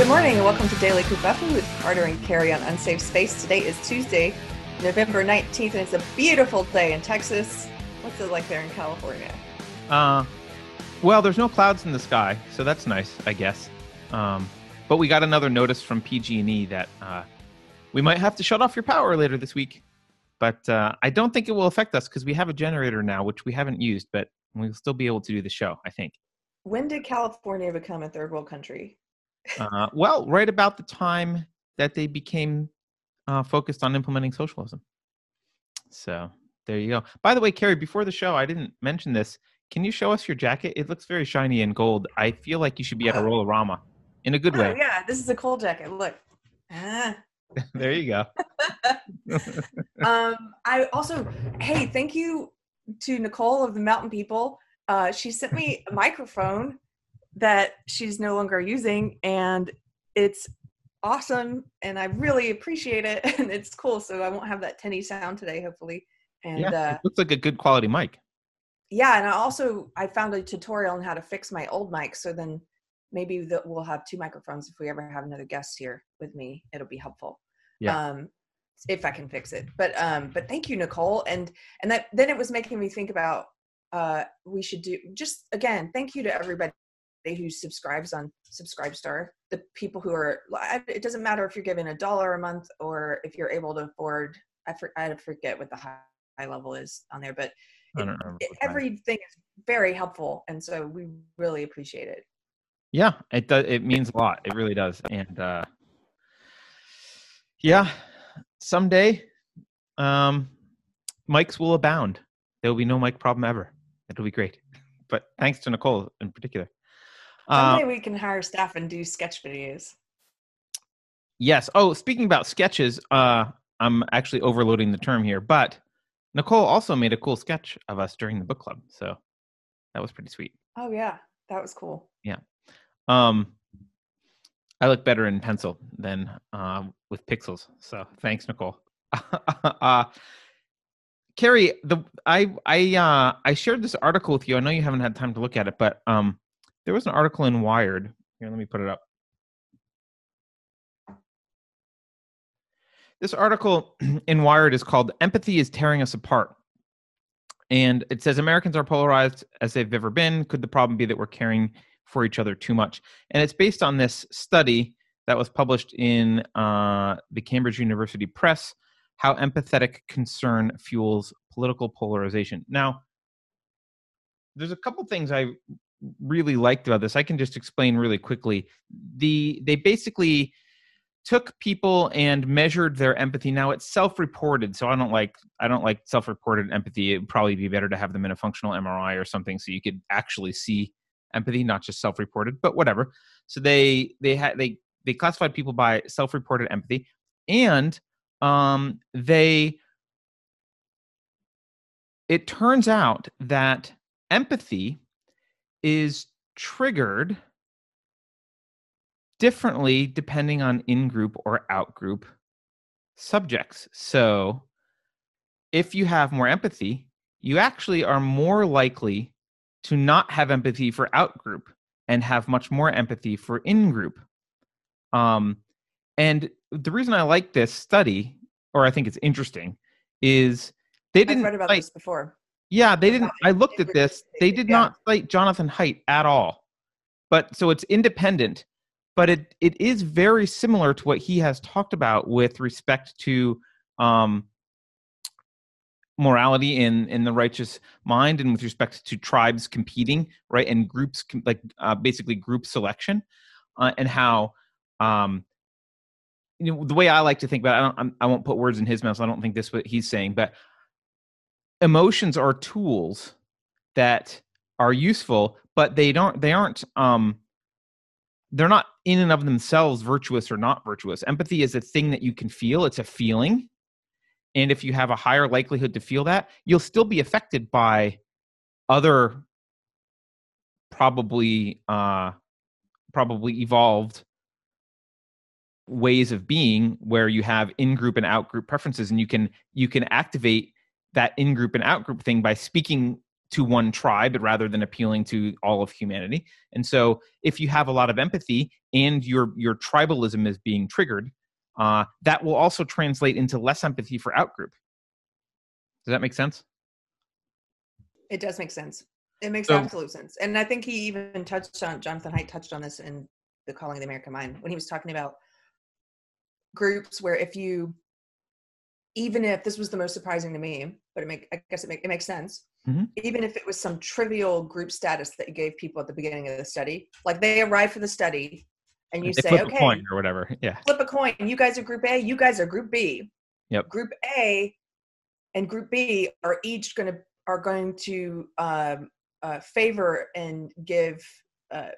Good morning and welcome to Daily Covfefe with Carter and Keri on Unsafe Space. Today is Tuesday, November 19th, and it's a beautiful day in Texas. What's it like there in California? Uh, well, there's no clouds in the sky, so that's nice, I guess. Um, but we got another notice from PG&E that uh, we might have to shut off your power later this week. But uh, I don't think it will affect us because we have a generator now, which we haven't used, but we'll still be able to do the show, I think. When did California become a third world country? Uh, well, right about the time that they became uh, focused on implementing socialism. So there you go. By the way, Keri, before the show, I didn't mention this. Can you show us your jacket? It looks very shiny and gold. I feel like you should be at a Roll-A-Rama in a good way. Oh, way. yeah, this is a coal jacket. Look. Ah. there you go. um, I also, hey, thank you to Nicole of the Mountain People. Uh, she sent me a microphone that she's no longer using, and it's awesome, and I really appreciate it, and it's cool. So I won't have that tinny sound today, hopefully. And yeah, uh, it looks like a good quality mic. yeah, and I also I found a tutorial on how to fix my old mic. So then maybe that we'll have two microphones if we ever have another guest here with me. It'll be helpful. Yeah. Um, if I can fix it. But um, but thank you, Nicole. And and that then it was making me think about uh we should do just again, thank you to everybody who subscribes on Subscribestar. The people who are, it doesn't matter if you're giving a dollar a month or if you're able to afford I, for, I forget what the high, high level is on there, but it- it- everything is very helpful and so we really appreciate it Yeah, it does. It means a lot. It really does. And uh, yeah, someday, um, mics will abound. There will be no mic problem ever. It'll be great. But thanks to Nicole in particular. Uh, we can hire staff and do sketch videos yes. Oh, speaking about sketches, uh, I'm actually overloading the term here, but Nicole also made a cool sketch of us during the book club. So that was pretty sweet. oh yeah that was cool Yeah. Um, I look better in pencil than um, with pixels. So thanks, Nicole. uh, Keri, the I I uh, I shared this article with you. I know you haven't had time to look at it, but um, there was an article in Wired. Here, let me put it up. This article in Wired is called "Empathy is Tearing Us Apart." And it says Americans are polarized as they've ever been. Could the problem be that we're caring for each other too much? And it's based on this study that was published in uh, the Cambridge University Press How Empathetic Concern Fuels Political Polarization. Now, there's a couple things I really liked about this. I can just explain really quickly. The they basically took people and measured their empathy. Now it's self-reported, so I don't like I don't like self-reported empathy. It'd probably be better to have them in a functional MRI or something so you could actually see empathy, not just self-reported. But whatever. So they they had they they classified people by self-reported empathy, and um, they it turns out that empathy is triggered differently depending on in group or out group subjects. So, if you have more empathy, you actually are more likely to not have empathy for out group and have much more empathy for in group. Um, and the reason I like this study, or I think it's interesting, is they i've didn't read about cite- this before yeah, they didn't. I looked at this. They did yeah. not cite Jonathan Haidt at all. But so it's independent, but it it is very similar to what he has talked about with respect to um, morality in in the righteous mind, and with respect to tribes competing, right, and groups like uh, basically group selection, uh, and how. Um, you know the way I like to think about it, I don't I'm, I won't put words in his mouth. So I don't think this what he's saying, but emotions are tools that are useful but they don't they aren't um they're not in and of themselves virtuous or not virtuous. Empathy is a thing that you can feel it's a feeling and if you have a higher likelihood to feel that you'll still be affected by other probably uh probably evolved ways of being where you have in-group and out-group preferences and you can you can activate that in-group and out-group thing by speaking to one tribe rather than appealing to all of humanity. And so if you have a lot of empathy and your your tribalism is being triggered, uh, that will also translate into less empathy for outgroup. Does that make sense? It does make sense. It makes So- absolute sense. And I think he even touched on Jonathan Haidt touched on this in the Coddling of the American Mind when he was talking about groups where if you even if this was the most surprising to me, but it make I guess it make it makes sense. Mhm. Even if it was some trivial group status that you gave people at the beginning of the study, like they arrive for the study and you they say, flip okay, a coin or whatever. Yeah. flip a coin. You guys are group A, you guys are group B. Yep. Group A and group B are each going to are going to um, uh, favor and give uh,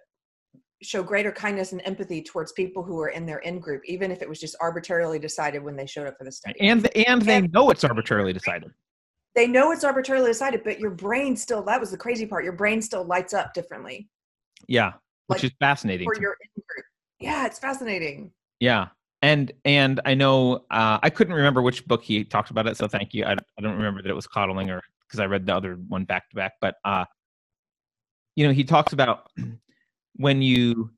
show greater kindness and empathy towards people who are in their in group, even if it was just arbitrarily decided when they showed up for the study. And and they And- know it's arbitrarily decided. they know it's arbitrarily decided, but your brain still that was the crazy part. Your brain still lights up differently Yeah, which Like, is fascinating. for your in group. Yeah, it's fascinating. Yeah. And and I know uh, I couldn't remember which book he talked about it, so thank you. I, I don't remember that it was coddling or because I read the other one back to back, but uh, you know he talks about when you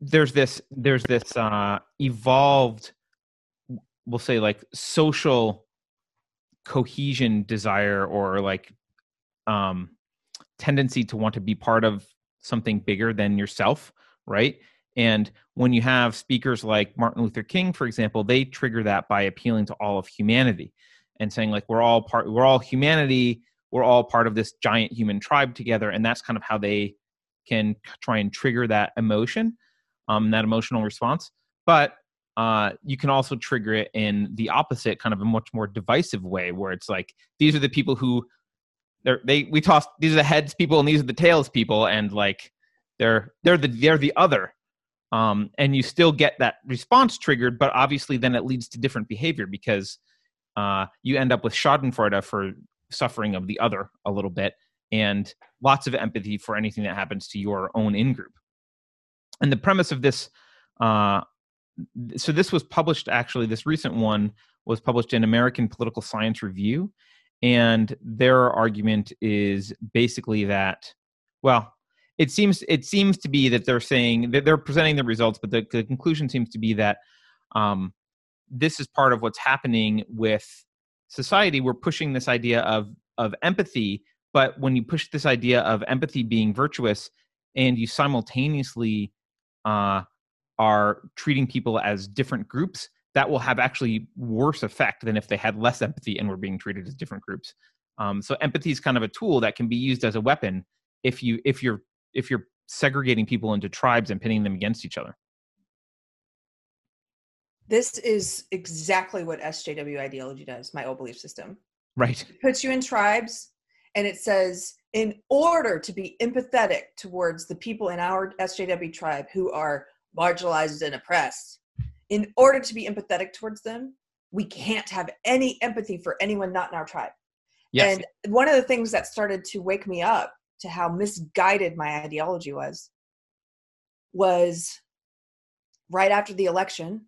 there's this there's this uh, evolved we'll say like social cohesion desire or like um tendency to want to be part of something bigger than yourself right? And when you have speakers like Martin Luther King, for example, they trigger that by appealing to all of humanity and saying like we're all part, we're all humanity, we're all part of this giant human tribe together, and that's kind of how they can try and trigger that emotion, um, that emotional response. But uh, you can also trigger it in the opposite, kind of a much more divisive way, where it's like these are the people who they're they we toss these are the heads people and these are the tails people, and like they're they're the they're the other um, and you still get that response triggered, but obviously then it leads to different behavior because uh, you end up with Schadenfreude for suffering of the other a little bit, and lots of empathy for anything that happens to your own in group. And the premise of this, uh, so this was published actually. This recent one was published in American Political Science Review, and their argument is basically that, well, it seems it seems to be that they're saying that they're presenting the results, but the, the conclusion seems to be that um, this is part of what's happening with society. We're pushing this idea of of empathy, but when you push this idea of empathy being virtuous, and you simultaneously uh, are treating people as different groups, that will have actually worse effect than if they had less empathy and were being treated as different groups. Um, so empathy is kind of a tool that can be used as a weapon if you if you're if you're segregating people into tribes and pitting them against each other. This is exactly what SJW ideology does, my old belief system. Right. It puts you in tribes and it says, in order to be empathetic towards the people in our SJW tribe who are marginalized and oppressed, in order to be empathetic towards them, we can't have any empathy for anyone not in our tribe. Yes. And one of the things that started to wake me up to how misguided my ideology was was right after the election,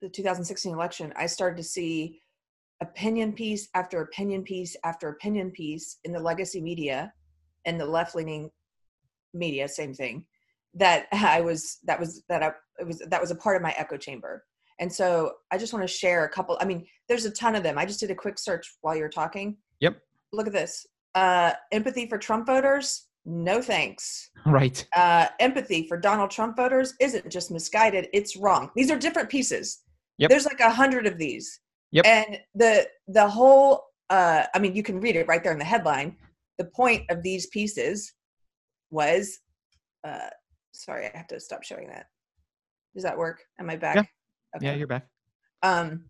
the 2016 election, I started to see opinion piece after opinion piece after opinion piece in the legacy media and the left leaning media, same thing. That I was that was that I it was that was a part of my echo chamber. And so I just want to share a couple. I mean, there's a ton of them. I just did a quick search while you were talking. Yep. Look at this. Uh, empathy for Trump voters? No thanks. right. Uh, empathy for Donald Trump voters isn't just misguided; it's wrong. These are different pieces. Yep. There's like a hundred of these. Yep. And the the whole. Uh, I mean, you can read it right there in the headline. The point of these pieces was. Uh, sorry, I have to stop showing that. Does that work? Am I back? Yeah. Yeah, you're back. um,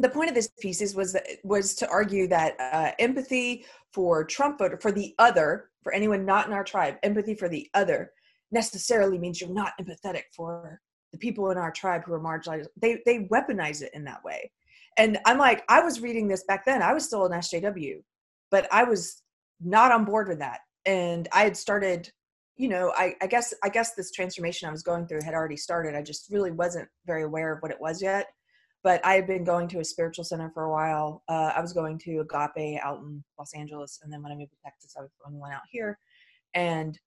the point of this pieces was that, was to argue that uh, empathy for Trump voter for the other for anyone not in our tribe empathy for the other necessarily means you're not empathetic for the people in our tribe who are marginalized they they weaponize it in that way and I'm like I was reading this back then I was still an SJW but I was not on board with that and I had started you know I, I guess I guess this transformation I was going through had already started I just really wasn't very aware of what it was yet but I had been going to a spiritual center for a while. Uh, I was going to Agape out in Los Angeles, and then when I moved to Texas, I was the only one out here. And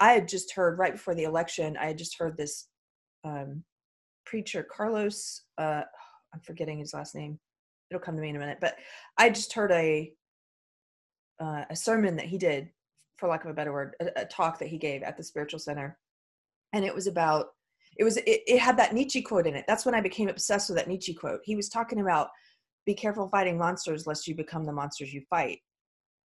I had just heard right before the election, I had just heard this um, preacher, Carlos. Uh, I'm forgetting his last name. It'll come to me in a minute. But I just heard a uh, a sermon that he did, for lack of a better word, a, a talk that he gave at the spiritual center, and it was about it was it, it had that Nietzsche quote in it. That's when I became obsessed with that Nietzsche quote. He was talking about be careful fighting monsters lest you become the monsters you fight.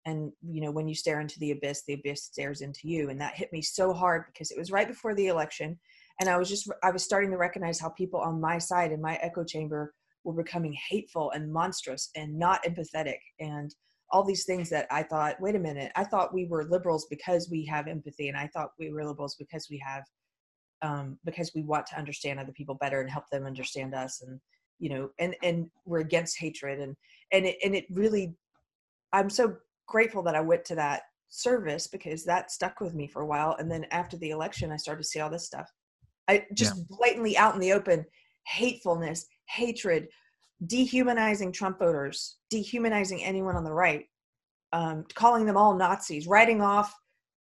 And you know, when you stare into the abyss, the abyss stares into you. And that hit me so hard because it was right before the election. And I was just I was starting to recognize how people on my side in my echo chamber were becoming hateful and monstrous and not empathetic and all these things that I thought, wait a minute, I thought we were liberals because we have empathy, and I thought we were liberals because we have um, because we want to understand other people better and help them understand us and you know and and we're against hatred. And and it and it really i'm so grateful that i went to that service because that stuck with me for a while. And then after the election i started to see all this stuff i just yeah. blatantly out in the open hatefulness hatred dehumanizing trump voters dehumanizing anyone on the right um, calling them all nazis writing off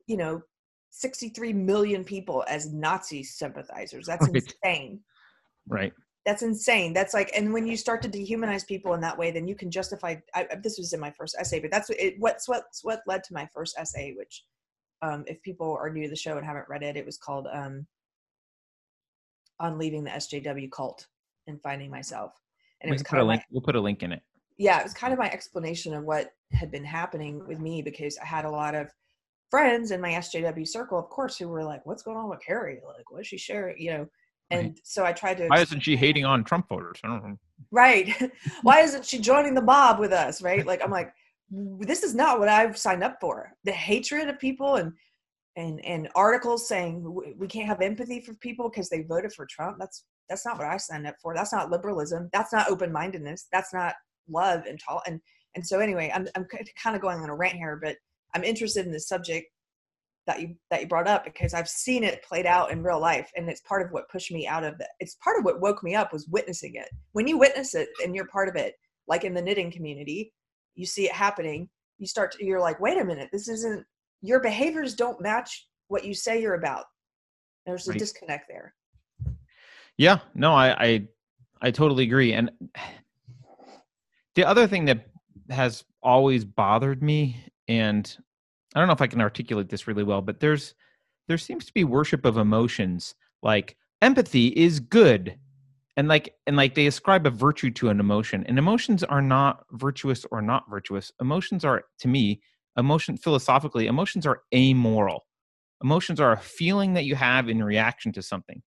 you know 63 million people as Nazi sympathizers. That's right. insane. Right. That's insane. That's like, and when you start to dehumanize people in that way, then you can justify. I, this was in my first essay, but that's it, what's what's what led to my first essay, which, um, if people are new to the show and haven't read it, it was called um, "On Leaving the SJW Cult and Finding Myself," and it was kind of link. My, we'll put a link in it. Yeah, it was kind of my explanation of what had been happening with me because I had a lot of friends in my SJW circle, of course, who were like, "What's going on with Keri? Like, what is she sharing?" You know, and right. so I tried to. Why isn't she hating on Trump voters? I don't know. Right. Why isn't she joining the mob with us? Right. Like, I'm like, this is not what I've signed up for. The hatred of people and and and articles saying we can't have empathy for people because they voted for Trump. That's that's not what I signed up for. That's not liberalism. That's not open mindedness. That's not love and tall and and so anyway, I'm I'm kind of going on a rant here, but I'm interested in the subject that you that you brought up because I've seen it played out in real life and it's part of what pushed me out of it. It's part of what woke me up was witnessing it. When you witness it and you're part of it, like in the knitting community, you see it happening, you start to, you're like, "Wait a minute, this isn't your behaviors don't match what you say you're about." There's a right. disconnect there. Yeah, no, I, I I totally agree. And the other thing that has always bothered me and I don't know if I can articulate this really well, but there's there seems to be worship of emotions. Like empathy is good. And like and like they ascribe a virtue to an emotion. And emotions are not virtuous or not virtuous. Emotions are to me, emotion philosophically, emotions are amoral. Emotions are a feeling that you have in reaction to something.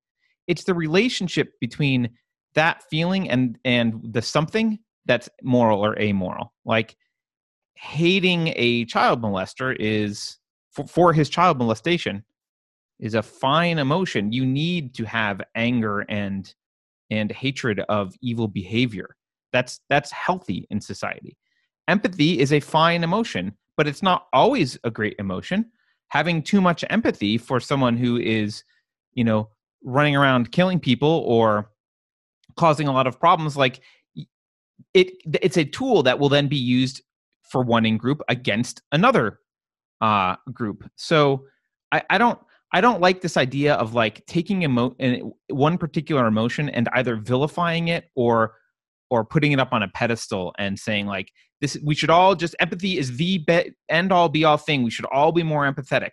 It's the relationship between that feeling and and the something that's moral or amoral. Like hating a child molester is for, for his child molestation is a fine emotion you need to have anger and and hatred of evil behavior that's that's healthy in society empathy is a fine emotion but it's not always a great emotion having too much empathy for someone who is you know running around killing people or causing a lot of problems like it it's a tool that will then be used for one in group against another uh, group. So I, I don't I don't like this idea of like taking emo- one particular emotion and either vilifying it or or putting it up on a pedestal and saying like this we should all just empathy is the be- end all be all thing. We should all be more empathetic.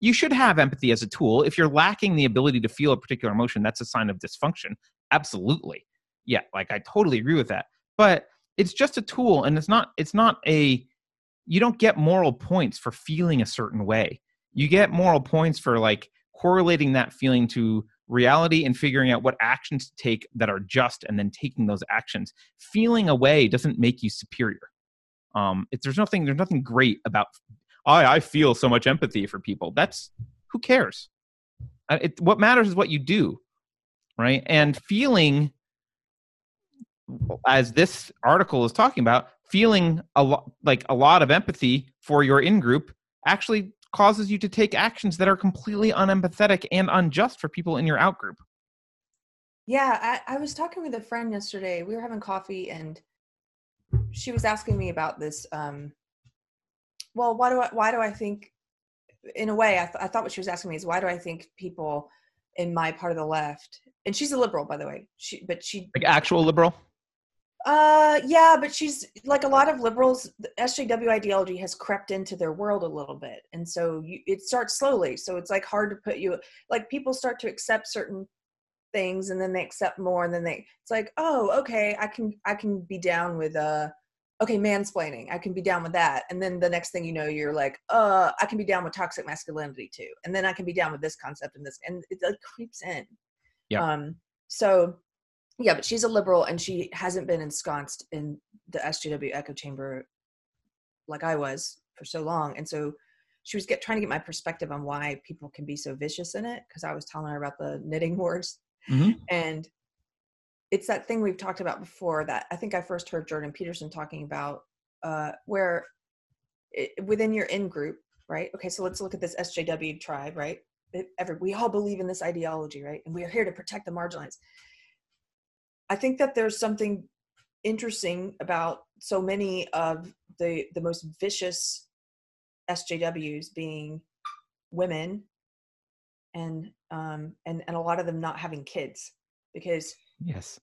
You should have empathy as a tool. If you're lacking the ability to feel a particular emotion that's a sign of dysfunction. Absolutely. Yeah like i totally agree with that. But it's just a tool and it's not it's not a you don't get moral points for feeling a certain way. You get moral points for like correlating that feeling to reality and figuring out what actions to take that are just and then taking those actions. Feeling a way doesn't make you superior um it's there's nothing there's nothing great about i i feel so much empathy for people that's who cares it, what matters is what you do right and feeling as this article is talking about, feeling a lot like a lot of empathy for your in group actually causes you to take actions that are completely unempathetic and unjust for people in your out group. Yeah, I, I was talking with a friend yesterday. We were having coffee and she was asking me about this. Um, well, why do I why do I think in a way I, th- I thought what she was asking me is why do I think people in my part of the left and she's a liberal by the way she but she like actual liberal uh yeah but she's like a lot of liberals the sjw ideology has crept into their world a little bit and so you, it starts slowly so it's like hard to put you like people start to accept certain things and then they accept more and then they it's like oh okay i can i can be down with uh okay mansplaining i can be down with that. And then the next thing you know you're like uh i can be down with toxic masculinity too. And then i can be down with this concept and this and it like creeps in. Yeah. Um so yeah but she's a liberal and she hasn't been ensconced in the sjw echo chamber like i was for so long. And so she was get trying to get my perspective on why people can be so vicious in it because i was telling her about the knitting wars mm-hmm. and it's that thing we've talked about before that I think I first heard Jordan Peterson talking about, uh, where it, within your in group, right? Okay, so let's look at this SJW tribe, right? It, every, we all believe in this ideology, right? And we are here to protect the marginalized. I think that there's something interesting about so many of the the most vicious SJWs being women and um and and a lot of them not having kids because Yes.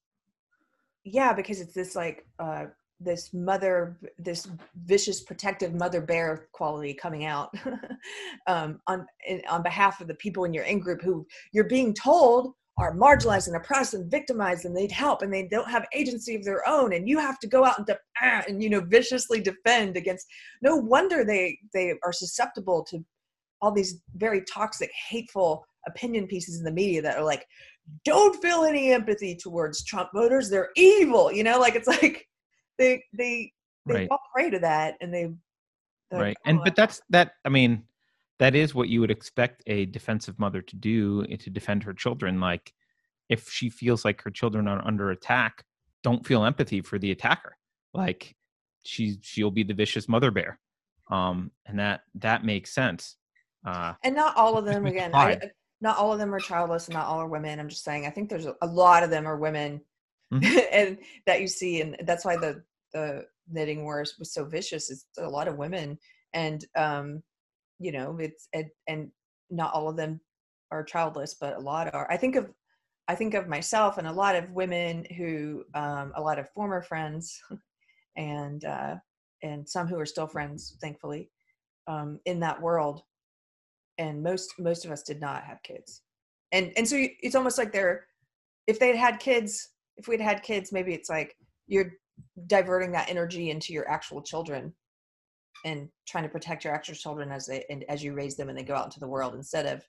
Yeah, because it's this like uh this mother this vicious protective mother bear quality coming out um on in, on behalf of the people in your in group who you're being told are marginalized and oppressed and victimized and need help and they don't have agency of their own and you have to go out and, de- and you know viciously defend against no wonder they they are susceptible to all these very toxic hateful opinion pieces in the media that are like don't feel any empathy towards Trump voters. They're evil. You know, like it's like they they they right. fall prey to that and they right. And but that's that. I mean, that is what you would expect a defensive mother to do eh, to defend her children. Like if she feels like her children are under attack, don't feel empathy for the attacker. Like she she'll be the vicious mother bear. Um, and that that makes sense. Uh, and not all of them again. I, not all of them are childless and not all are women. I'm just saying i think there's a, lot of them are women. Mm-hmm. and that you see and that's why the the knitting wars was so vicious it's a lot of women. And um you know it's and, and not all of them are childless but a lot are. I think of i think of myself and a lot of women who um a lot of former friends and uh and some who are still friends thankfully um in that world and most most of us did not have kids. And and so it's almost like they're if they'd had kids if we'd had kids maybe it's like you're diverting that energy into your actual children and trying to protect your actual children as they and as you raise them and they go out into the world instead of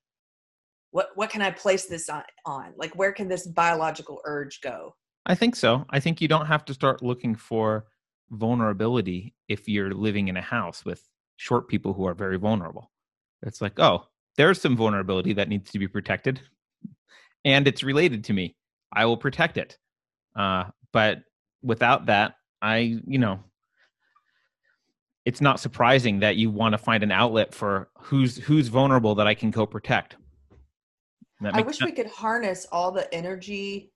what what can i place this on, on? Like where can this biological urge go? I think so. I think you don't have to start looking for vulnerability if you're living in a house with short people who are very vulnerable it's like, oh, there's some vulnerability that needs to be protected, and it's related to me. I will protect it. Uh, but without that, I, you know, it's not surprising that you want to find an outlet for who's who's vulnerable that I can co-protect. I wish sense. we could harness all the energy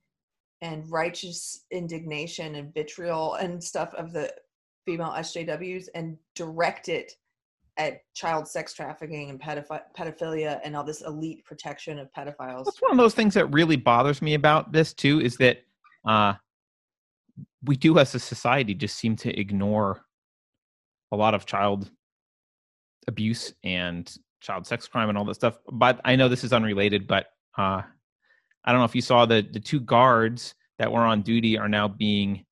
and righteous indignation and vitriol and stuff of the female SJWs and direct it at child sex trafficking and pedoph- pedophilia and all this elite protection of pedophiles. That's one of those things that really bothers me about this too is that uh, we do as a society just seem to ignore a lot of child abuse and child sex crime and all that stuff. But I know this is unrelated, but uh, I don't know if you saw the the two guards that were on duty are now being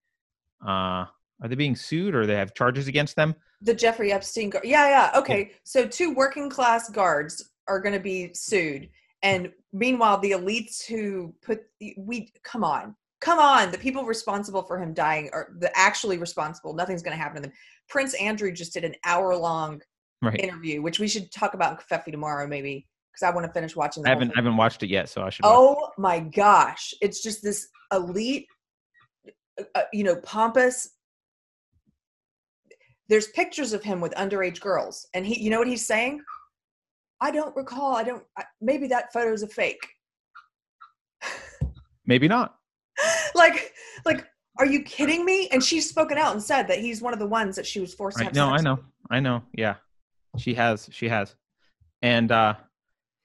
uh, are they being sued or they have charges against them? The Jeffrey Epstein guard. Yeah, yeah. Okay. Yeah. So two working class guards are going to be sued. And meanwhile, the elites who put we come on, come on, the people responsible for him dying are the actually responsible. Nothing's going to happen to them. Prince Andrew just did an hour long right. interview, which we should talk about in Covfefe tomorrow, maybe because I want to finish watching. I haven't I haven't watched it yet, so I should. Oh my gosh, it's just this elite, uh, uh you know, pompous there's pictures of him with underage girls and he you know what he's saying i don't recall i don't I, maybe that photo's a fake Maybe not. like, like, are you kidding me? And she's spoken out and said that he's one of the ones that she was forced to Right. have No, I know. I know. Yeah. She has. She has. And uh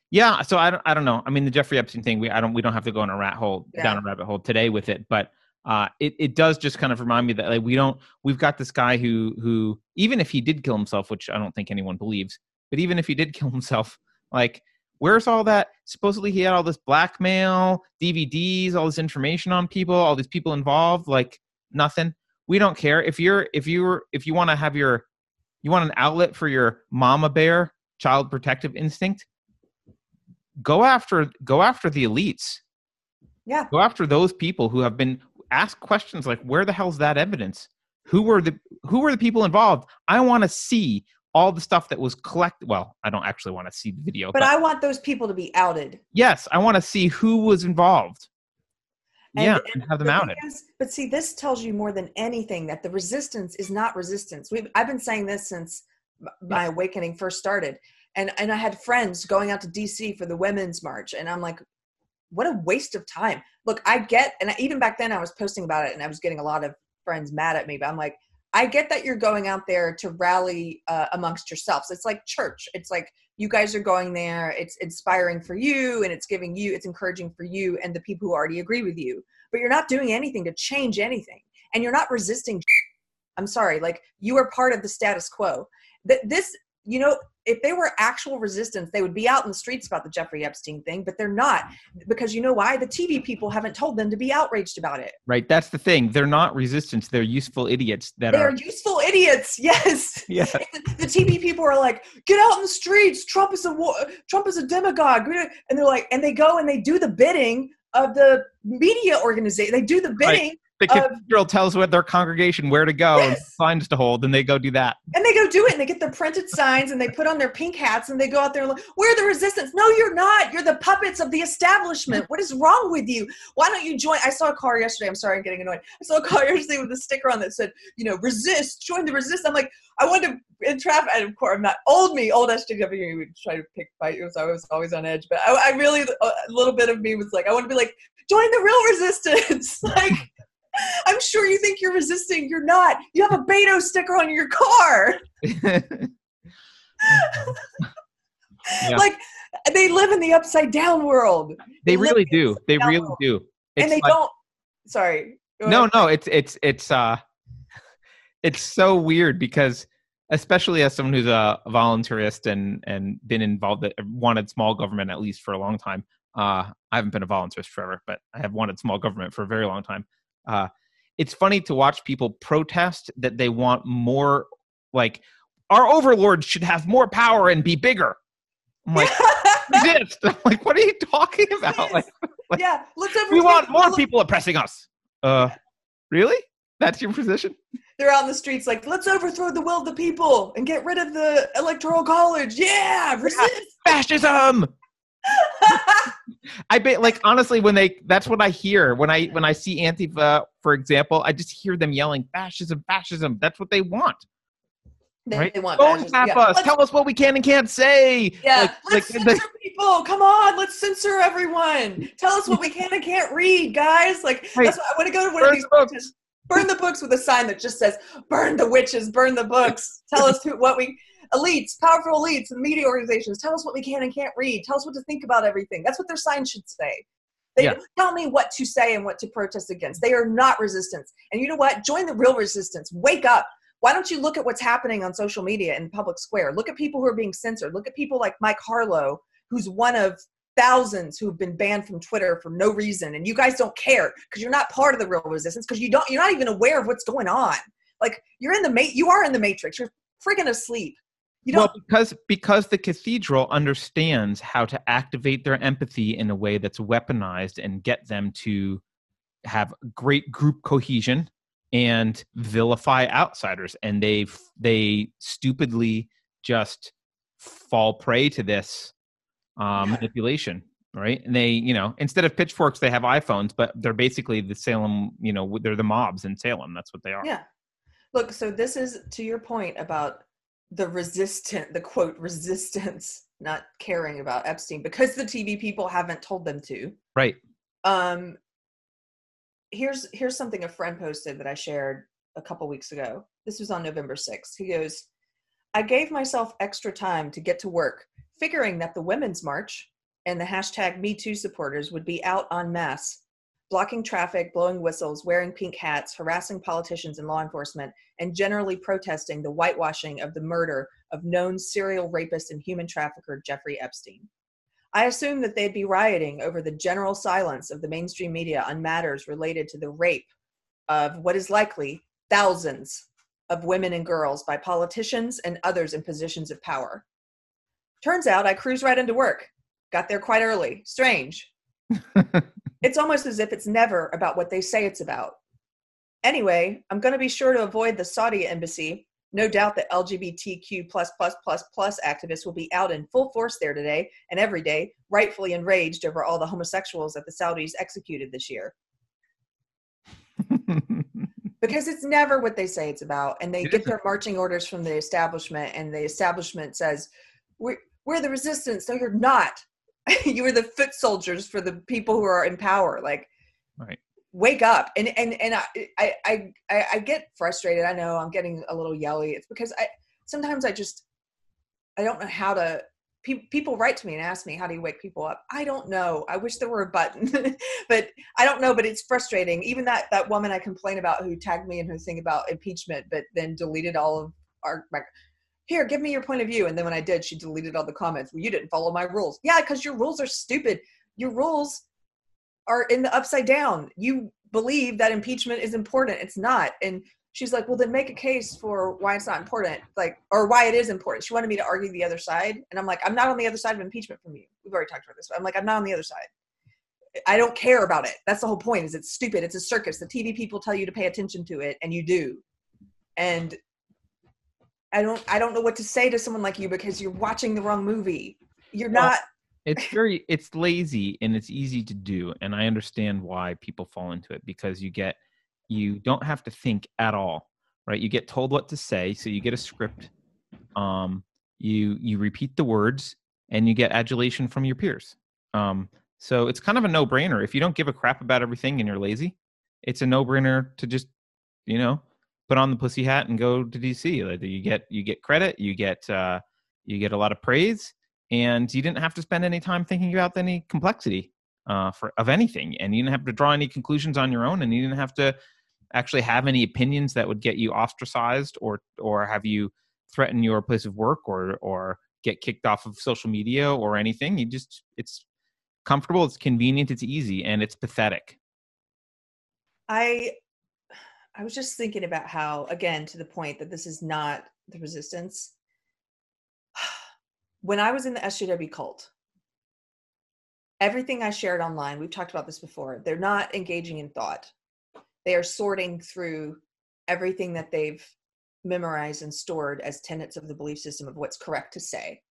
yeah, so I don't I don't know. I mean the Jeffrey Epstein thing, we I don't we don't have to go in a rat hole Yeah. down a rabbit hole today with it, but uh it, it does just kind of remind me that like we don't we've got this guy who who even if he did kill himself, which I don't think anyone believes, but even if he did kill himself, like where's all that supposedly he had all this blackmail, DVDs, all this information on people, all these people involved, like nothing. We don't care. If you're if you're if you want to have your you want an outlet for your mama bear child protective instinct go after go after the elites Yeah. go after those people who have been asked questions like where the hell's that evidence who were the who were the people involved i want to see all the stuff that was collected well i don't actually want to see the video But I want those people to be outed. yes i want to see who was involved And- yeah and and have them outed is- but see, this tells you more than anything that the resistance is not resistance. We've, I've been saying this since my awakening first started, and and I had friends going out to DC for the Women's March, and I'm like, what a waste of time. Look, I get, and even back then I was posting about it, and I was getting a lot of friends mad at me, but I'm like. I get that you're going out there to rally uh, amongst yourselves. It's like church. It's like you guys are going there. It's inspiring for you, and it's giving you, it's encouraging for you and the people who already agree with you but you're not doing anything to change anything and you're not resisting i'm sorry like you are part of the status quo that this you know if they were actual resistance they would be out in the streets about the jeffrey epstein thing but they're not because you know why? The tv people haven't told them to be outraged about it. Right that's the thing. They're not resistance they're useful idiots that they are useful idiots yes. Yeah. The TV people are like, get out in the streets. Trump is a war- Trump is a demagogue, and they're like, and they go and they do the bidding of the media organization. They do the bidding, the cathedral um, tells what their congregation where to go and signs to hold and they go do that and they go do it, and they get their printed signs, and they put on their pink hats, and they go out there and like, we're the resistance. No, you're not. You're the puppets of the establishment. What is wrong with you? Why don't you join? I saw a car yesterday. I'm sorry, I'm getting annoyed. I saw a car yesterday with a sticker on that said, you know, resist, join the resist. I'm like, I want to entrap, and of course, I'm not old me, old SJW would try to pick fight you, so I was always on edge. But I, I really, a little bit of me was like, I want to be like, join the real resistance. like, I'm sure you think you're resisting. You're not. You have a Beto sticker on your car. Yeah. Like, they live in the upside down world, they live really do they really shallow. do It's and they like- don't. Sorry. Go no ahead. no it's it's it's uh it's so weird because especially as someone who's a voluntarist and and been involved that wanted small government at least for a long time uh i haven't been a voluntarist forever but i have wanted small government for a very long time uh it's funny to watch people protest that they want more like our overlords should have more power and be bigger. I'm like resist i'm like what are you talking about? Like yeah. Let's we want more of- people oppressing us. Uh really? That's your position? They're out in the streets like, let's overthrow the will of the people and get rid of the electoral college. Yeah, resist. fascism i bet like honestly when they that's what i hear when i when i see antifa for example i just hear them yelling fascism fascism that's what they want They, right they want don't tap Yeah. us Let's- tell us what we can and can't say Yeah, like, let's like, censor people. Come on, let's censor everyone. Tell us what we can and can't read, guys. Like Right. that's why I want to go to one of these books. protests. Burn the books with a sign that just says "Burn the witches, burn the books." Tell us who, what we elites, powerful elites, and media organizations. Tell us what we can and can't read. Tell us what to think about everything. That's what their sign should say. They Yeah. tell me what to say and what to protest against. They are not resistance. And you know what? Join the real resistance. Wake up. Why don't you look at what's happening on social media in the public square? Look at people who are being censored. Look at people like Mike Harlow, who's one of thousands who've been banned from Twitter for no reason, and you guys don't care because you're not part of the real resistance because you don't. You're not even aware of what's going on. Like you're in the mate You are in the matrix. You're freaking asleep. Well because because the cathedral understands how to activate their empathy in a way that's weaponized and get them to have great group cohesion and vilify outsiders and they they stupidly just fall prey to this um, Yeah. manipulation right and they you know instead of pitchforks they have iphones but they're basically the salem you know they're the mobs in salem that's what they are Yeah. Look, so this is to your point about the resistant, the quote, resistance not caring about Epstein because the TV people haven't told them to. right Um, here's here's something a friend posted that I shared a couple weeks ago. This was on November 6th. He goes, I gave myself extra time to get to work, figuring that the Women's March and the hashtag Me Too supporters would be out en masse, blocking traffic, blowing whistles, wearing pink hats, harassing politicians and law enforcement, and generally protesting the whitewashing of the murder of known serial rapist and human trafficker Jeffrey Epstein. I assumed that they'd be rioting over the general silence of the mainstream media on matters related to the rape of what is likely thousands of women and girls by politicians and others in positions of power. Turns out I cruised right into work, got there quite early. Strange. it's almost as if it's never about what they say it's about. Anyway, I'm going to be sure to avoid the Saudi embassy no doubt that LGBTQ plus plus plus plus activists will be out in full force there today and every day, rightfully enraged over all the homosexuals that the Saudis executed this year. because it's never what they say it's about, and they get their marching orders from the establishment, and the establishment says, "We're we're the resistance." No, you're not. you were the foot soldiers for the people who are in power. Like, right. wake up. And and and I, I i i get frustrated. I know i'm getting a little yelly. It's because i sometimes i just i don't know how to pe- people write to me and ask me how do you wake people up? I don't know. I wish there were a button but i don't know but it's frustrating. Even that that woman i complain about who tagged me and her thing about impeachment but then deleted all of our like here give me your point of view and then when i did she deleted all the comments well you didn't follow my rules yeah because your rules are stupid your rules are in the upside down. You believe that impeachment is important. It's not. And she's like, well, then make a case for why it's not important, like, or why it is important. She wanted me to argue the other side. And I'm like, I'm not on the other side of impeachment from you. We've already talked about this. But I'm like, I'm not on the other side. I don't care about it. That's the whole point is it's stupid. It's a circus. The TV people tell you to pay attention to it and you do. And I don't I don't know what to say to someone like you because you're watching the wrong movie. You're well, not it's very it's lazy and it's easy to do and i understand why people fall into it because you get you don't have to think at all right? You get told what to say so you get a script um you you repeat the words and you get adulation from your peers. Um so it's kind of a no-brainer. If you don't give a crap about everything and you're lazy it's a no-brainer to just you know put on the pussy hat and go to dc Like you get you get credit you get uh you get a lot of praise and you didn't have to spend any time thinking about any complexity uh, for of anything, and you didn't have to draw any conclusions on your own, and you didn't have to actually have any opinions that would get you ostracized or or have you threaten your place of work or or get kicked off of social media or anything. You just it's comfortable, it's convenient, it's easy, and it's pathetic. I I was just thinking about how again to the point that this is not the resistance when I was in the SJW cult, everything I shared online, we've talked about this before, they're not engaging in thought. They are sorting through everything that they've memorized and stored as tenets of the belief system of what's correct to say.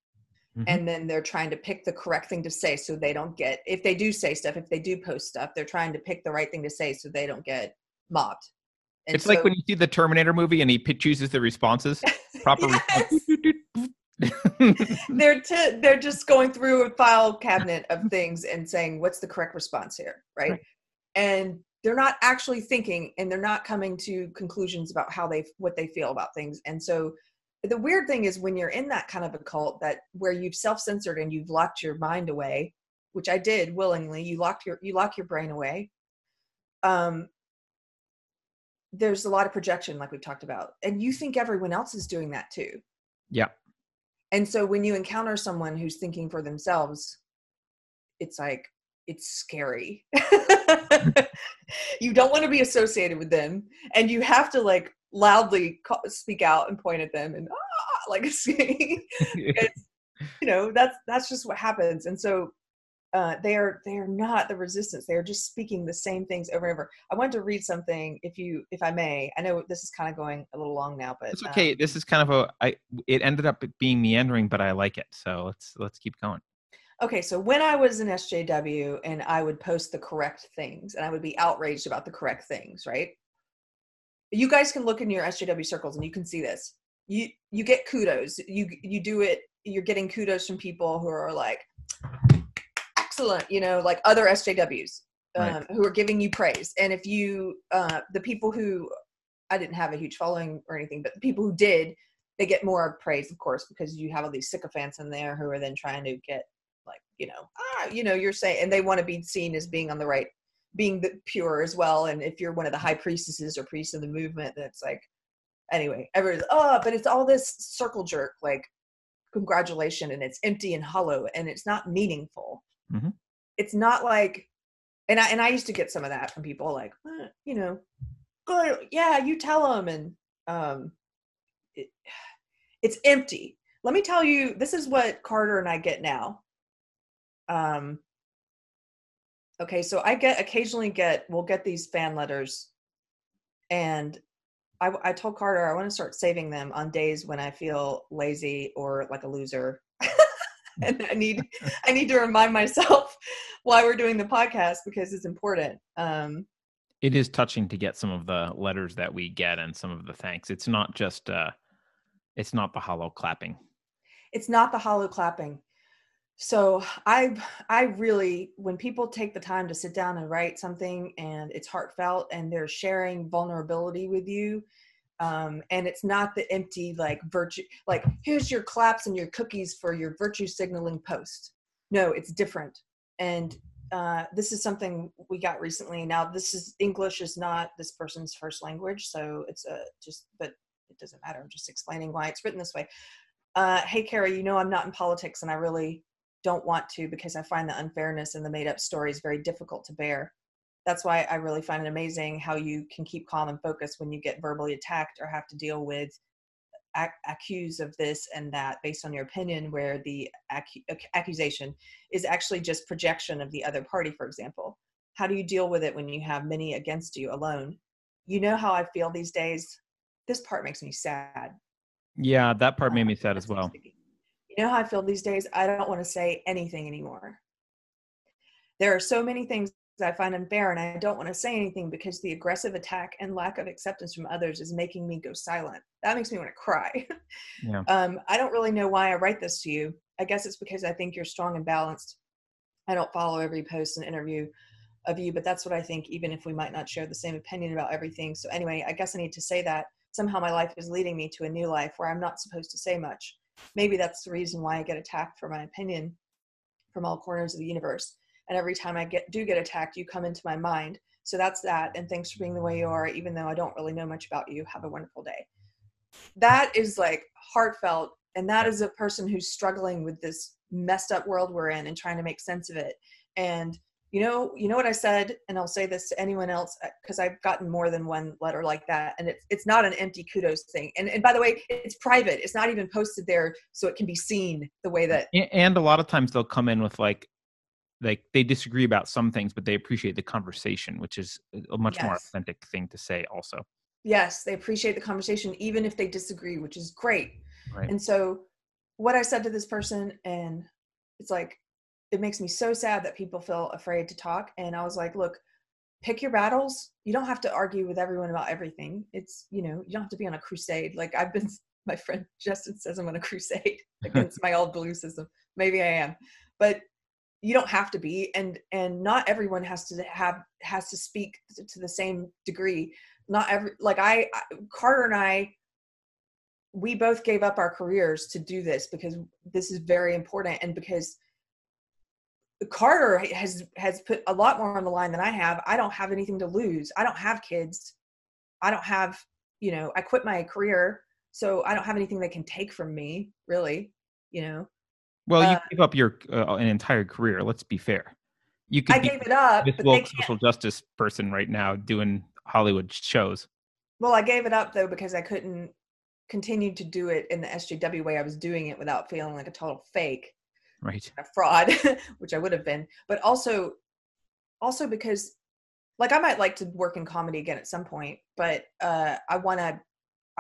Mm-hmm. And then they're trying to pick the correct thing to say so they don't get, if they do say stuff, if they do post stuff, they're trying to pick the right thing to say so they don't get mobbed. And it's so, like when you see the Terminator movie and he chooses the responses, proper responses. they're t- they're just going through a file cabinet of things and saying what's the correct response here, right? right? And they're not actually thinking and they're not coming to conclusions about how they what they feel about things. And so the weird thing is when you're in that kind of a cult that where you've self-censored and you've locked your mind away, which I did willingly, you locked your you lock your brain away. Um there's a lot of projection like we've talked about and you think everyone else is doing that too. Yeah. And so when you encounter someone who's thinking for themselves it's like it's scary. You don't want to be associated with them and you have to like loudly call, speak out and point at them and ah, like you know that's that's just what happens. And so uh, they are they are not the resistance. They are just speaking the same things over and over. I wanted to read something, if you if I may. I know this is kind of going a little long now, but it's okay. Um, this is kind of a I. It ended up being meandering, but I like it. So let's let's keep going. Okay, so when I was in SJW and I would post the correct things, and I would be outraged about the correct things, right? You guys can look in your SJW circles and you can see this. You you get kudos. You you do it. You're getting kudos from people who are like excellent, you know, like other SJWs. um, Right. who are giving you praise. And if you, uh, the people who, I didn't have a huge following or anything, but the people who did, they get more praise, of course, because you have all these sycophants in there who are then trying to get, like, you know, ah, you know, you're saying, and they want to be seen as being on the right, being the pure as well. And if you're one of the high priestesses or priests of the movement, that's like, anyway, everyone's, oh, but it's all this circle jerk, like, congratulation, and it's empty and hollow, and it's not meaningful. Mhm. It's not like, and I and I used to get some of that from people, like, "Eh, you know, go, yeah, you tell them, and um, it, it's empty. Let me tell you, this is what Carter and I get now. Um, okay, so I get occasionally get we'll get these fan letters, and I, I told Carter I want to start saving them on days when I feel lazy or like a loser. and I need I need to remind myself why we're doing the podcast because it's important. Um, It is touching to get some of the letters that we get and some of the thanks. It's not just uh it's not the hollow clapping. it's not the hollow clapping. So I I really when people take the time to sit down and write something and it's heartfelt and they're sharing vulnerability with you um, and it's not the empty like virtue like here's your claps and your cookies for your virtue signaling post. No, it's different. And uh, this is something we got recently. Now this is English is not this person's first language, so it's a just but it doesn't matter. I'm just explaining why it's written this way uh, hey Keri you know i'm not in politics and i really don't want to because i find the unfairness and the made up stories very difficult to bear that's why i really find it amazing how you can keep calm and focused when you get verbally attacked or have to deal with ac- accused of this and that based on your opinion where the ac- accusation is actually just projection of the other party for example how do you deal with it when you have many against you alone you know how i feel these days this part makes me sad Yeah, that part made uh, me sad as well. You know how I feel these days? I don't want to say anything anymore. There are so many things I find unfair, and I don't want to say anything because the aggressive attack and lack of acceptance from others is making me go silent. That makes me want to cry. Yeah. um, I don't really know why I write this to you. I guess it's because I think you're strong and balanced. I don't follow every post and interview of you, but that's what I think, even if we might not share the same opinion about everything. So, anyway, I guess I need to say that somehow my life is leading me to a new life where I'm not supposed to say much. Maybe that's the reason why I get attacked for my opinion from all corners of the universe. And every time I get do get attacked, you come into my mind. So that's that. And thanks for being the way you are, even though I don't really know much about you. Have a wonderful day. That is like heartfelt. And that is a person who's struggling with this messed up world we're in and trying to make sense of it. And you know, you know what I said, and I'll say this to anyone else uh, because I've gotten more than one letter like that, and it's it's not an empty kudos thing. And and by the way, it's private. It's not even posted there so it can be seen the way that And a lot of times they'll come in with like like they disagree about some things, but they appreciate the conversation, which is a much more authentic thing to say also. yes, they appreciate the conversation even if they disagree, which is great. Right. And so, what I said to this person, and it's like, it makes me so sad that people feel afraid to talk. And I was like, look, pick your battles. You don't have to argue with everyone about everything. It's, you know, you don't have to be on a crusade. Like I've been, my friend Justin says I'm on a crusade against my old belief system. Maybe I am, but you don't have to be. And, and not everyone has to have, has to speak to the same degree. Not every, like I Carter and I, we both gave up our careers to do this because this is very important and because Carter has has put a lot more on the line than I have. I don't have anything to lose. I don't have kids. I don't have, you know, I quit my career, so I don't have anything they can take from me, really, you know. Well, you Uh, gave up your uh, an entire career. Let's be fair. You could I be gave it up, this social justice person right now doing Hollywood shows. Well, I gave it up though because I couldn't continue to do it in the SJW way I was doing it without feeling like a total fake. Right. a fraud, which I would have been, but also also because like I might like to work in comedy again at some point, but uh I want to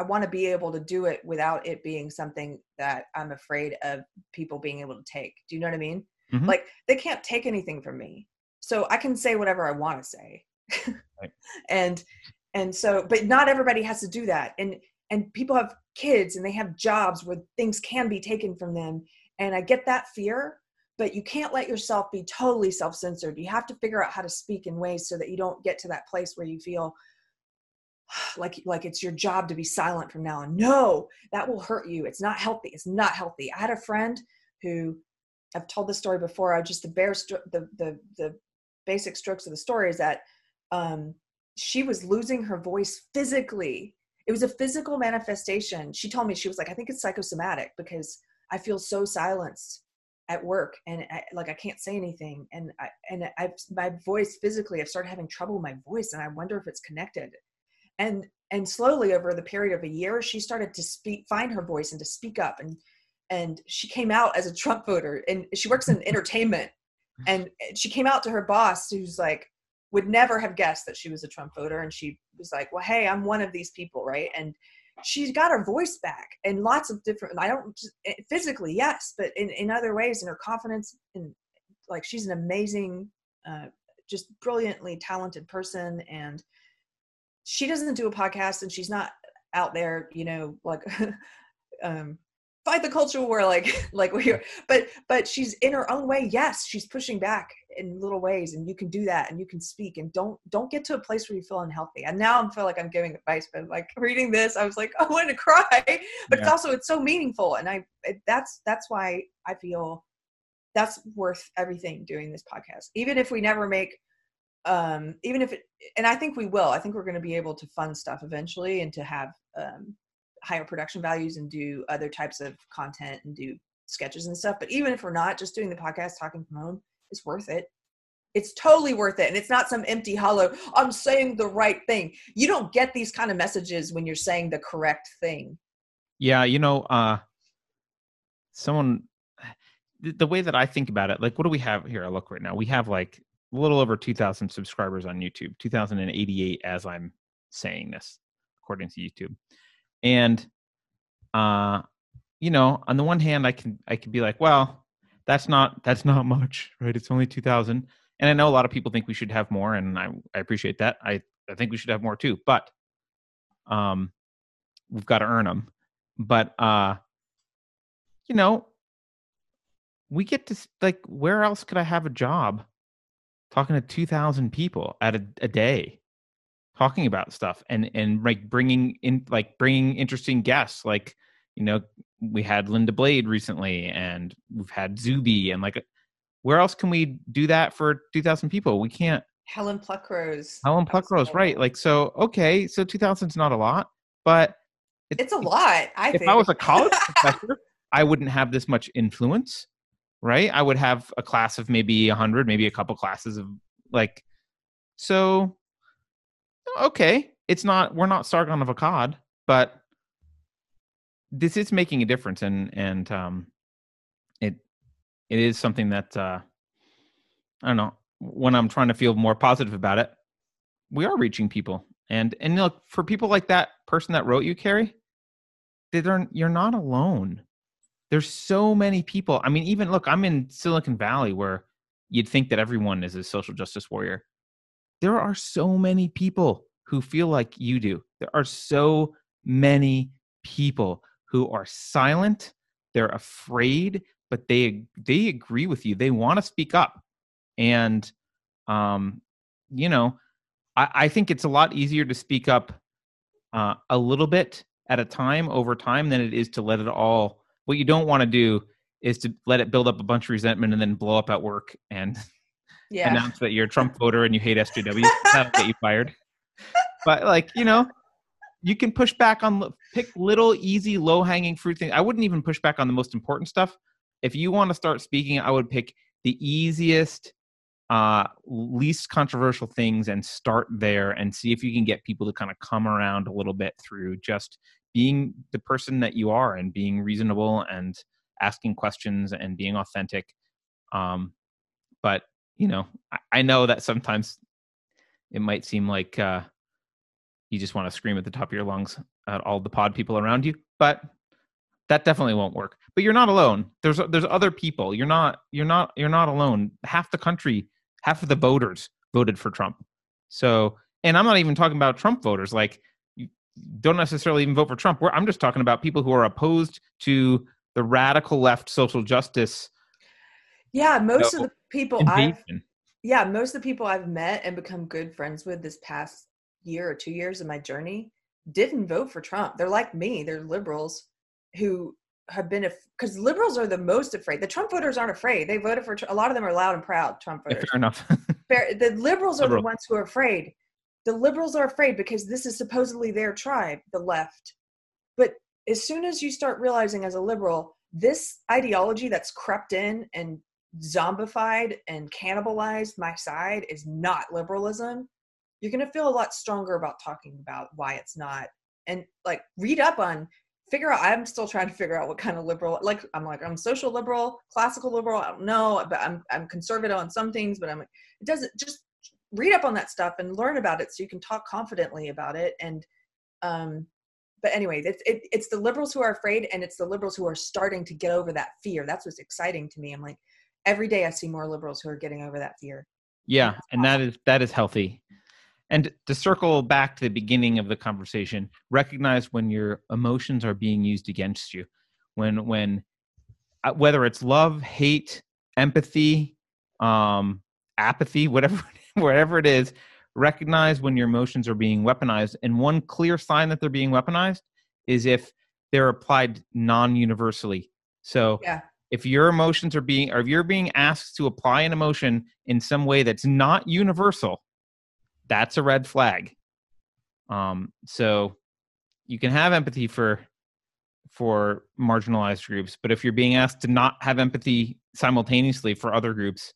I want to be able to do it without it being something that I'm afraid of people being able to take. Do you know what I mean? Mhm. Like they can't take anything from me. So I can say whatever I want to say. Right. And and so but not everybody has to do that. And and people have kids and they have jobs where things can be taken from them and I get that fear, but you can't let yourself be totally self-censored you have to figure out how to speak in ways so that you don't get to that place where you feel like like it's your job to be silent from now on. No that will hurt you. It's not healthy. It's not healthy. I had a friend who i've told this story before i just the bare the the the basic strokes of the story is that um she was losing her voice physically. It was a physical manifestation. She told me she was like i think it's psychosomatic because i feel so silenced at work and I, like i can't say anything and i and i my voice physically i've started having trouble with my voice and i wonder if it's connected and and slowly over the period of a year she started to speak find her voice and to speak up and and she came out as a trump voter and she works in entertainment and she came out to her boss who's like would never have guessed that she was a trump voter and she was like well hey i'm one of these people right? And she's got her voice back and lots of different i don't eh, physically yes but in, in other ways in her confidence and like she's an amazing uh, just brilliantly talented person and she doesn't do a podcast and she's not out there you know like um fight the culture war like like we are but but she's in her own way. Yes she's pushing back in little ways and you can do that and you can speak and don't don't get to a place where you feel unhealthy. And now i feel like i'm giving advice but like reading this i was like i want to cry but yeah. it's also it's so meaningful and i it, that's that's why i feel that's worth everything doing this podcast even if we never make um even if it and i think we will i think we're going to be able to fund stuff eventually and to have um higher production values and do other types of content and do sketches and stuff but even if we're not just doing the podcast talking from home it's worth it. It's totally worth it and it's not some empty hollow i'm saying the right thing. You don't get these kind of messages when you're saying the correct thing. Yeah you know uh someone the way that i think about it like what do we have here i look right now? We have like a little over 2000 subscribers on youtube 2088 as i'm saying this according to youtube. And uh you know on the one hand i can i can be like well that's not that's not much right? It's only 2000 and i know a lot of people think we should have more and i i appreciate that. I i think we should have more too but um we've got to earn them but uh you know we get to like where else could i have a job talking to 2000 people at a, a day talking about stuff and and like bringing in like bringing interesting guests like you know we had linda blade recently and we've had zuby and like where else can we do that for 2000 people? We can't helen pluckrose. Helen pluckrose right like so okay so 2000 is not a lot but it's, it's a lot i if think. i was a college professor i wouldn't have this much influence right i would have a class of maybe 100 maybe a couple classes of like so okay, it's not we're not Sargon of Akkad, but this is making a difference, and and um, it it is something that uh, I don't know. When I'm trying to feel more positive about it, we are reaching people, and and look for people like that person that wrote you, Keri. They're you're not alone. There's so many people. I mean, even look, I'm in Silicon Valley where you'd think that everyone is a social justice warrior there are so many people who feel like you do. There are so many people who are silent, they're afraid, but they they agree with you. They want to speak up. And um, you know, I, I think it's a lot easier to speak up uh, a little bit at a time over time than it is to let it all what you don't want to do is to let it build up a bunch of resentment and then blow up at work and yeah. announce that you're a Trump voter and you hate SJW. That'll get you fired. But like you know, you can push back on pick little easy low hanging fruit things. I wouldn't even push back on the most important stuff. If you want to start speaking, I would pick the easiest, uh, least controversial things and start there and see if you can get people to kind of come around a little bit through just being the person that you are and being reasonable and asking questions and being authentic. Um, but you know, I, I know that sometimes it might seem like uh, you just want to scream at the top of your lungs at all the pod people around you, but that definitely won't work. But you're not alone. There's there's other people. You're not you're not you're not alone. Half the country, half of the voters voted for Trump. So, and I'm not even talking about Trump voters. Like, don't necessarily even vote for Trump. I'm just talking about people who are opposed to the radical left social justice Yeah, most So, of the people I've yeah, most of the people I've met and become good friends with this past year or two years of my journey didn't vote for Trump. They're like me. They're liberals who have been because liberals are the most afraid. The Trump voters aren't afraid. They voted for Tr- a lot of them are loud and proud Trump voters. fair enough. Fair- the liberals are Liberal. the ones who are afraid. The liberals are afraid because this is supposedly their tribe, the left. But as soon as you start realizing as a liberal, this ideology that's crept in and zombified and cannibalized my side is not liberalism, you're going to feel a lot stronger about talking about why it's not. And like read up on figure out i'm still trying to figure out what kind of liberal like i'm like i'm social liberal classical liberal i don't know but i'm i'm conservative on some things but i'm like it doesn't just read up on that stuff and learn about it so you can talk confidently about it and um but anyway it's it, it's the liberals who are afraid and it's the liberals who are starting to get over that fear that's what's exciting to me i'm like every day i see more liberals who are getting over that fear Yeah, and that is that is healthy. And to circle back to the beginning of the conversation, recognize when your emotions are being used against you. When when uh, whether it's love, hate, empathy, um, apathy, whatever whatever it is, recognize when your emotions are being weaponized. And one clear sign that they're being weaponized is if they're applied non-universally. So yeah if your emotions are being or if you're being asked to apply an emotion in some way that's not universal that's a red flag um so you can have empathy for for marginalized groups but if you're being asked to not have empathy simultaneously for other groups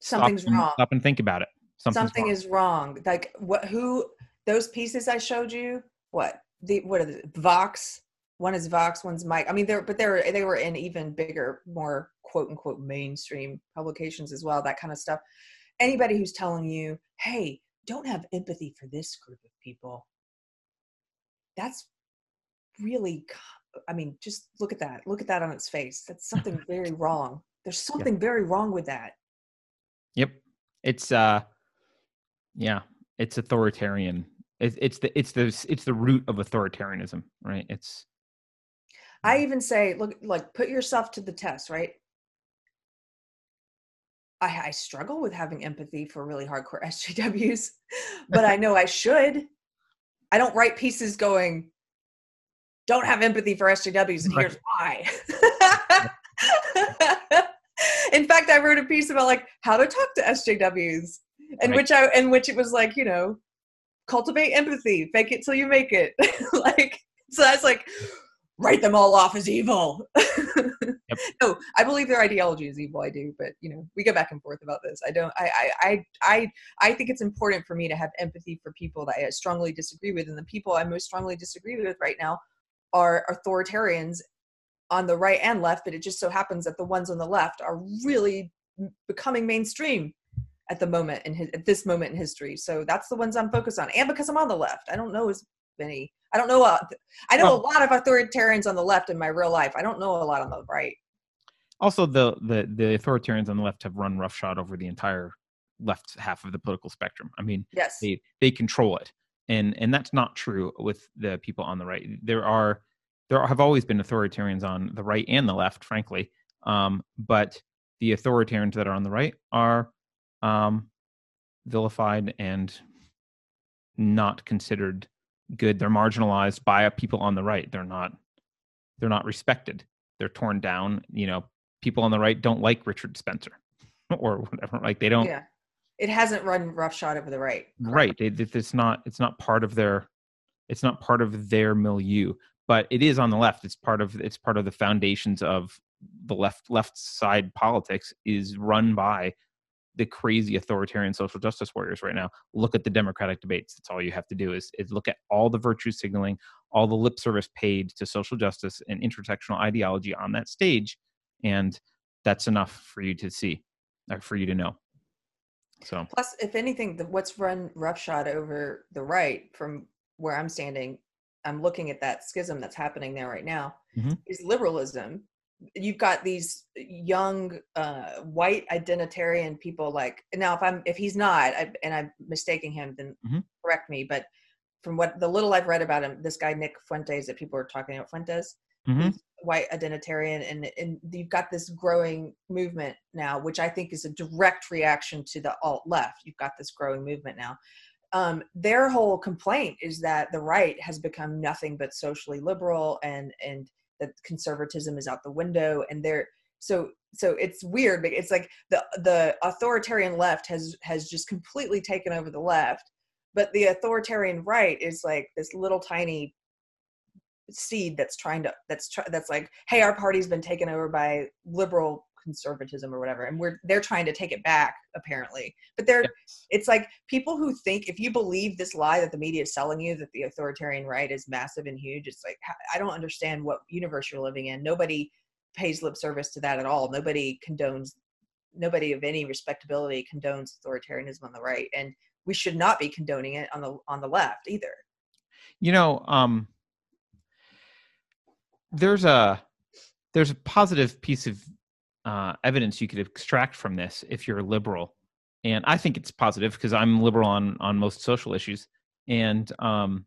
stop something's and- wrong. stop and think about it. Something's something wrong. is wrong. Like what who those pieces i showed you what the what are the vox? One is vox one's Mic. I mean they're but they're they were in even bigger more quote unquote mainstream publications as well that kind of stuff. Anybody who's telling you hey don't have empathy for this group of people that's really I mean just look at that. Look at that on its face. That's something very wrong. There's something very wrong with that Yep. It's uh yeah, it's authoritarian. It's it's the it's the it's the root of authoritarianism, right? It's I even say, look, like put yourself to the test, right? I, I struggle with having empathy for really hardcore SJWs, but I know I should. I don't write pieces going, don't have empathy for SJWs, and here's why. in fact, I wrote a piece about like how to talk to SJWs, in Right. which I in which it was like, you know, cultivate empathy, fake it till you make it. like so that's like write them all off as evil. No, I believe their ideology is evil. I do, but you know, we go back and forth about this. I don't. I. I. I. I, I think it's important for me to have empathy for people that I strongly disagree with, and the people I most strongly disagree with right now are authoritarians on the right and left. But it just so happens that the ones on the left are really becoming mainstream at the moment in his, at this moment in history. So that's the ones I'm focused on, and because I'm on the left, I don't know as many. I don't know. Uh, I know a lot of authoritarians on the left in my real life. I don't know a lot on the right. also the the the authoritarians on the left have run roughshod over the entire left half of the political spectrum. I mean, Yes. they they control it, and and that's not true with the people on the right. There are there have always been authoritarians on the right and the left, frankly, um, but the authoritarians that are on the right are um, vilified and not considered good. They're marginalized by people on the right. They're not they're not respected. They're torn down. You know, people on the right don't like Richard Spencer or whatever. Like they don't Yeah. It hasn't run roughshod over the right. right it, it- it's not it's not part of their it's not part of their milieu but it is on the left. It's part of it's part of the foundations of the left left side politics is run by the crazy authoritarian social justice warriors right now. Look at the democratic debates. That's all you have to do is, is look at all the virtue signaling all the lip service paid to social justice and intersectional ideology on that stage and that's enough for you to see or for you to know. So. Plus, if anything, the, what's run roughshod over the right from where I'm standing, I'm looking at that schism that's happening there right now, Mhm. is liberalism. You've got these young uh, white identitarian people like now. If I'm if he's not, I, and I'm mistaking him, then Mhm. correct me. But from what the little I've read about him, this guy Nick Fuentes that people are talking about Fuentes, Mhm. white identitarian and and you've got this growing movement now which i think is a direct reaction to the alt left you've got this growing movement now um, their whole complaint is that the right has become nothing but socially liberal and and that conservatism is out the window and they're so so it's weird but it's like the the authoritarian left has has just completely taken over the left but the authoritarian right is like this little tiny seed that's trying to that's try, that's like hey our party's been taken over by liberal conservatism or whatever and we're they're trying to take it back apparently. But they're yes. it's like people who think if you believe this lie that the media is selling you that the authoritarian right is massive and huge it's like i don't understand what universe you're living in. Nobody pays lip service to that at all. Nobody condones nobody of any respectability condones authoritarianism on the right and we should not be condoning it on the on the left either. You know um there's a there's a positive piece of uh, evidence you could extract from this if you're liberal, and I think it's positive because I'm liberal on on most social issues, and um,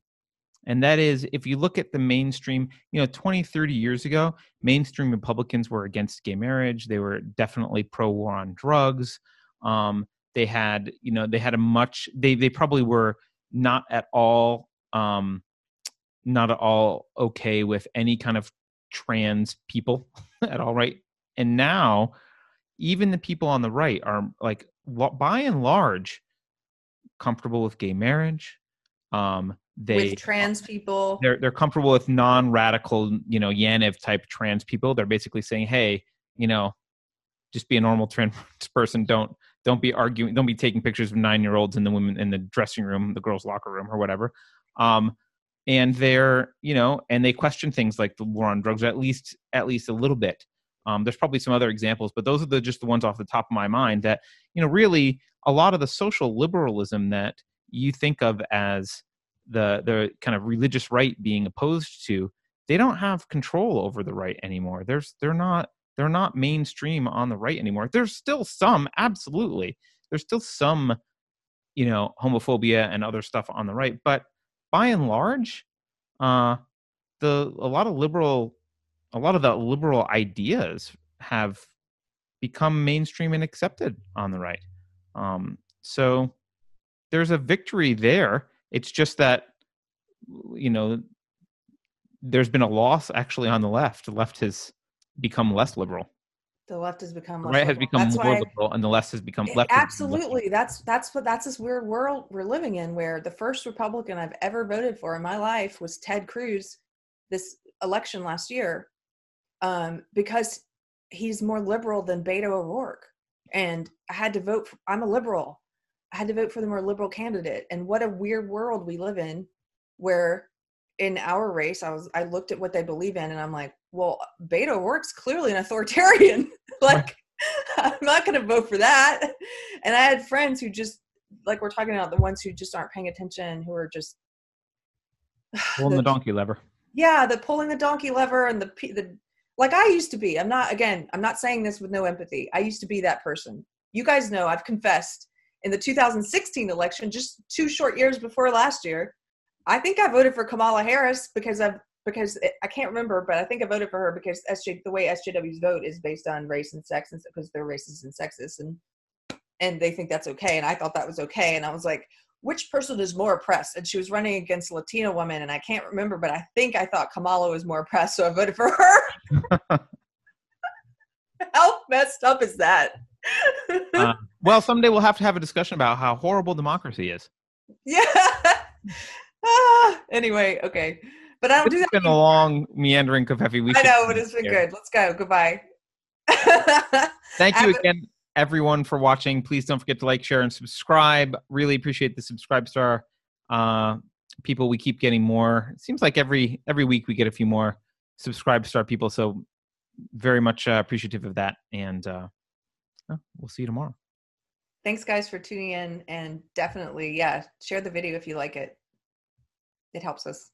and that is if you look at the mainstream you know 20 30 years ago mainstream republicans were against gay marriage. They were definitely pro war on drugs. Um, they had you know they had a much they they probably were not at all um, not at all okay with any kind of trans people at all, right? And now, even the people on the right are like, by and large, comfortable with gay marriage. Um, they with trans people, they're they're comfortable with non-radical, you know, Yaniv type trans people. They're basically saying, hey, you know, just be a normal trans person. Don't don't be arguing. Don't be taking pictures of nine year olds in the women in the dressing room, the girls' locker room, or whatever. Um, and they're you know and they question things like the war on drugs at least at least a little bit um, there's probably some other examples but those are the just the ones off the top of my mind that you know really a lot of the social liberalism that you think of as the the kind of religious right being opposed to they don't have control over the right anymore. There's they're not they're not mainstream on the right anymore. There's still some absolutely. There's still some you know homophobia and other stuff on the right but by and large, uh, the a lot of liberal, a lot of the liberal ideas have become mainstream and accepted on the right. Um, so there's a victory there. It's just that you know there's been a loss actually on the left. The left has become less liberal the left has become right has become that's more liberal and the left has become left absolutely that's that's what that's this weird world we're living in where the first republican i've ever voted for in my life was ted cruz this election last year um, because he's more liberal than beto o'rourke and i had to vote for, i'm a liberal i had to vote for the more liberal candidate and what a weird world we live in where in our race, I was I looked at what they believe in, and I'm like, well, Beto O'Rourke's clearly an authoritarian. like, I'm not going to vote for that. And I had friends who just like we're talking about the ones who just aren't paying attention, who are just pulling the, the donkey lever. Yeah, the pulling the donkey lever and the the like I used to be. I'm not again. I'm not saying this with no empathy. I used to be that person. You guys know I've confessed in the 2016 election, just two short years before last year. I think I voted for Kamala Harris because I've because it, I can't remember, but I think I voted for her because SJ the way SJWs vote is based on race and sex, and because they're racist and sexist, and and they think that's okay, and I thought that was okay, and I was like, which person is more oppressed? And she was running against a Latina woman, and I can't remember, but I think I thought Kamala was more oppressed, so I voted for her. How messed up is that? uh, well, someday we'll have to have a discussion about how horrible democracy is. Yeah ah, anyway, okay. But I don't it's do that. It's been a long meandering covfefe. We I know, but it's been here. good. Let's go. Goodbye. Thank you again, everyone, for watching. Please don't forget to like, share, and subscribe. Really appreciate the SubscribeStar uh, people. We keep getting more. It seems like every every week we get a few more SubscribeStar people. So very much uh, appreciative of that. And uh, we'll see you tomorrow. Thanks, guys, for tuning in. And definitely, yeah, share the video if you like it it helps us